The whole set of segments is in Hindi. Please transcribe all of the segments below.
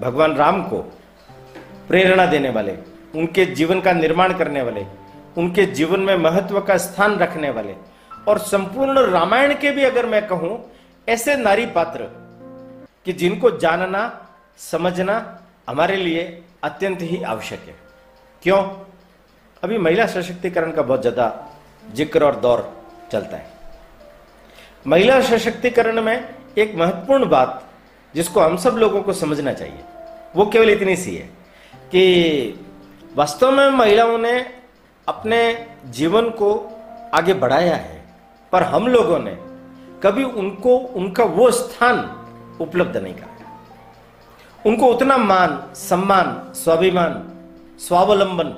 भगवान राम को प्रेरणा देने वाले, उनके जीवन का निर्माण करने वाले, उनके जीवन में महत्व का स्थान रखने वाले। और संपूर्ण रामायण के भी अगर मैं कहूँ, ऐसे नारी पात्र कि जिनको जानना, समझना हमारे लिए अत्यंत ही आवश्यक है। क्यों? अभी महिला सशक्तिकरण का बहुत ज़्यादा ज़िक्र और दौर चलता है। महिला सशक्तिकरण में एक महत्वपूर्ण बात जिसको हम सब लोगों को समझना चाहिए। वो केवल इतनी सी है कि वास्तव में महिलाओं ने अपने जीवन को आगे बढ़ाया है, पर हम लोगों ने कभी उनको, उनका वो स्थान उपलब्ध नहीं कराया उनको उतना मान, सम्मान, स्वाभिमान, स्वावलंबन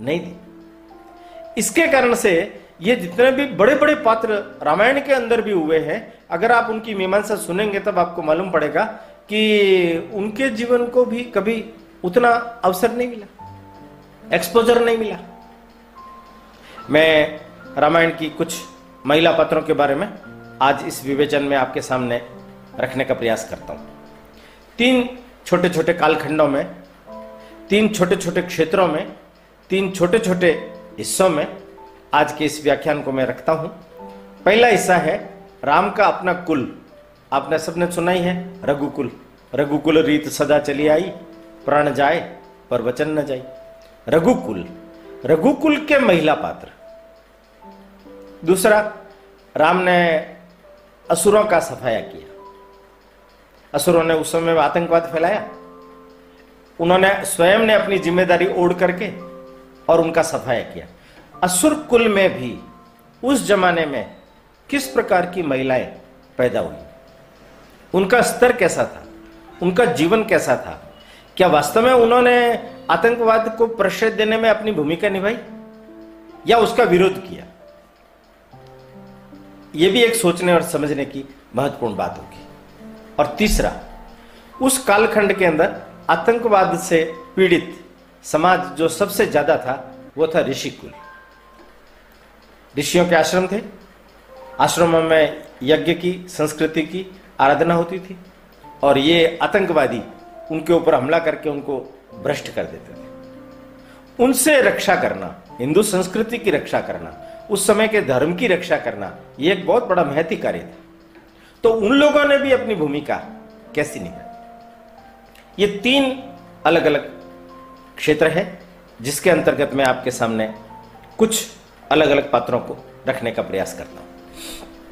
नहीं दिया। इसके कारण से ये जितने भी बड़े बड़े पात्र रामायण के अंदर भी हुए हैं, अगर आप उनकी मीमांसा सुनेंगे तब आपको मालूम पड़ेगा कि उनके जीवन को भी कभी उतना अवसर नहीं मिला एक्सपोजर नहीं मिला। मैं रामायण की कुछ महिला पात्रों के बारे में आज इस विवेचन में आपके सामने रखने का प्रयास करता हूँ। तीन छोटे छोटे कालखंडों में, तीन छोटे छोटे क्षेत्रों में, तीन छोटे छोटे हिस्सों में आज के इस व्याख्यान को मैं रखता हूँ। पहला हिस्सा है, राम का अपना कुल। आपने सबने सुना ही है, रघुकुल। रघुकुल रीत सदा चली आई, प्राण जाए पर वचन न जाए रघुकुल। रघुकुल के महिला पात्र। दूसरा, राम ने असुरों का सफाया किया। असुरों ने उस समय आतंकवाद फैलाया। उन्होंने, स्वयं ने अपनी ज़िम्मेदारी ओढ़ करके और उनका सफाया किया। असुर कुल में भी उस जमाने में किस प्रकार की महिलाएँ पैदा हुई? उनका स्तर कैसा था? उनका जीवन कैसा था? क्या वास्तव में उन्होंने आतंकवाद को प्रश्रय देने में अपनी भूमिका निभाई? या उसका विरोध किया? यह भी एक सोचने और समझने की महत्वपूर्ण बात होगी। और तीसरा, उस कालखंड के अंदर आतंकवाद से पीड़ित समाज जो सबसे ज़्यादा था, वो था ऋषिकुल। ऋषियों के आश्रम थे। आश्रमों में यज्ञ की, संस्कृति की आराधना होती थी और ये आतंकवादी उनके ऊपर हमला करके उनको भ्रष्ट कर देते थे। उनसे रक्षा करना, हिंदू संस्कृति की रक्षा करना, उस समय के धर्म की रक्षा करना यह एक बहुत बड़ा महती कार्य था। तो उन लोगों ने भी अपनी भूमिका कैसी निभाई? ये तीन अलग अलग क्षेत्र है, जिसके अंतर्गत मैं आपके सामने कुछ अलग अलग पात्रों को रखने का प्रयास करता हूँ।